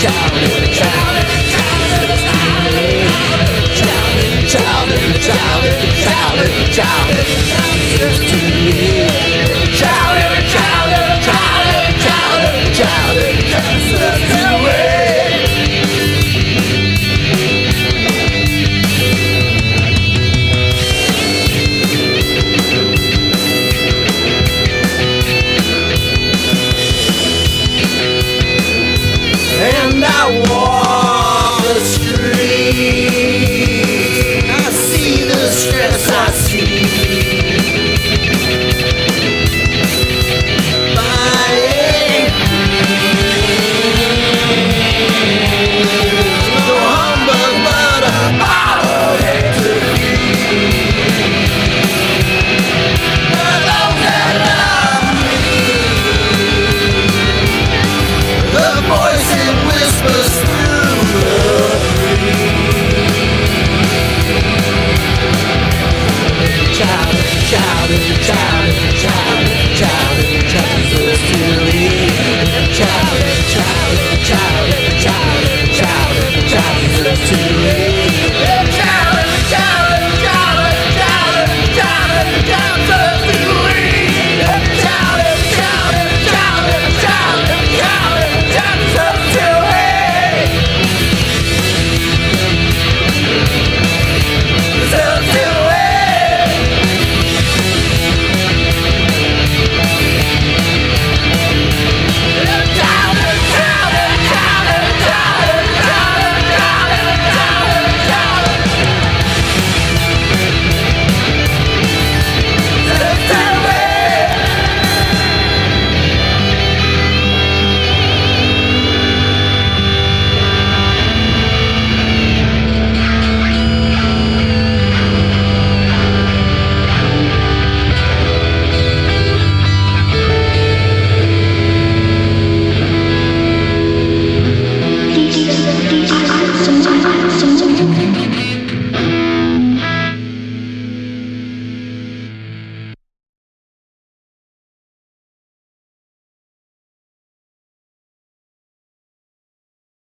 Child, child, child, child, child, child. I see the stress I see.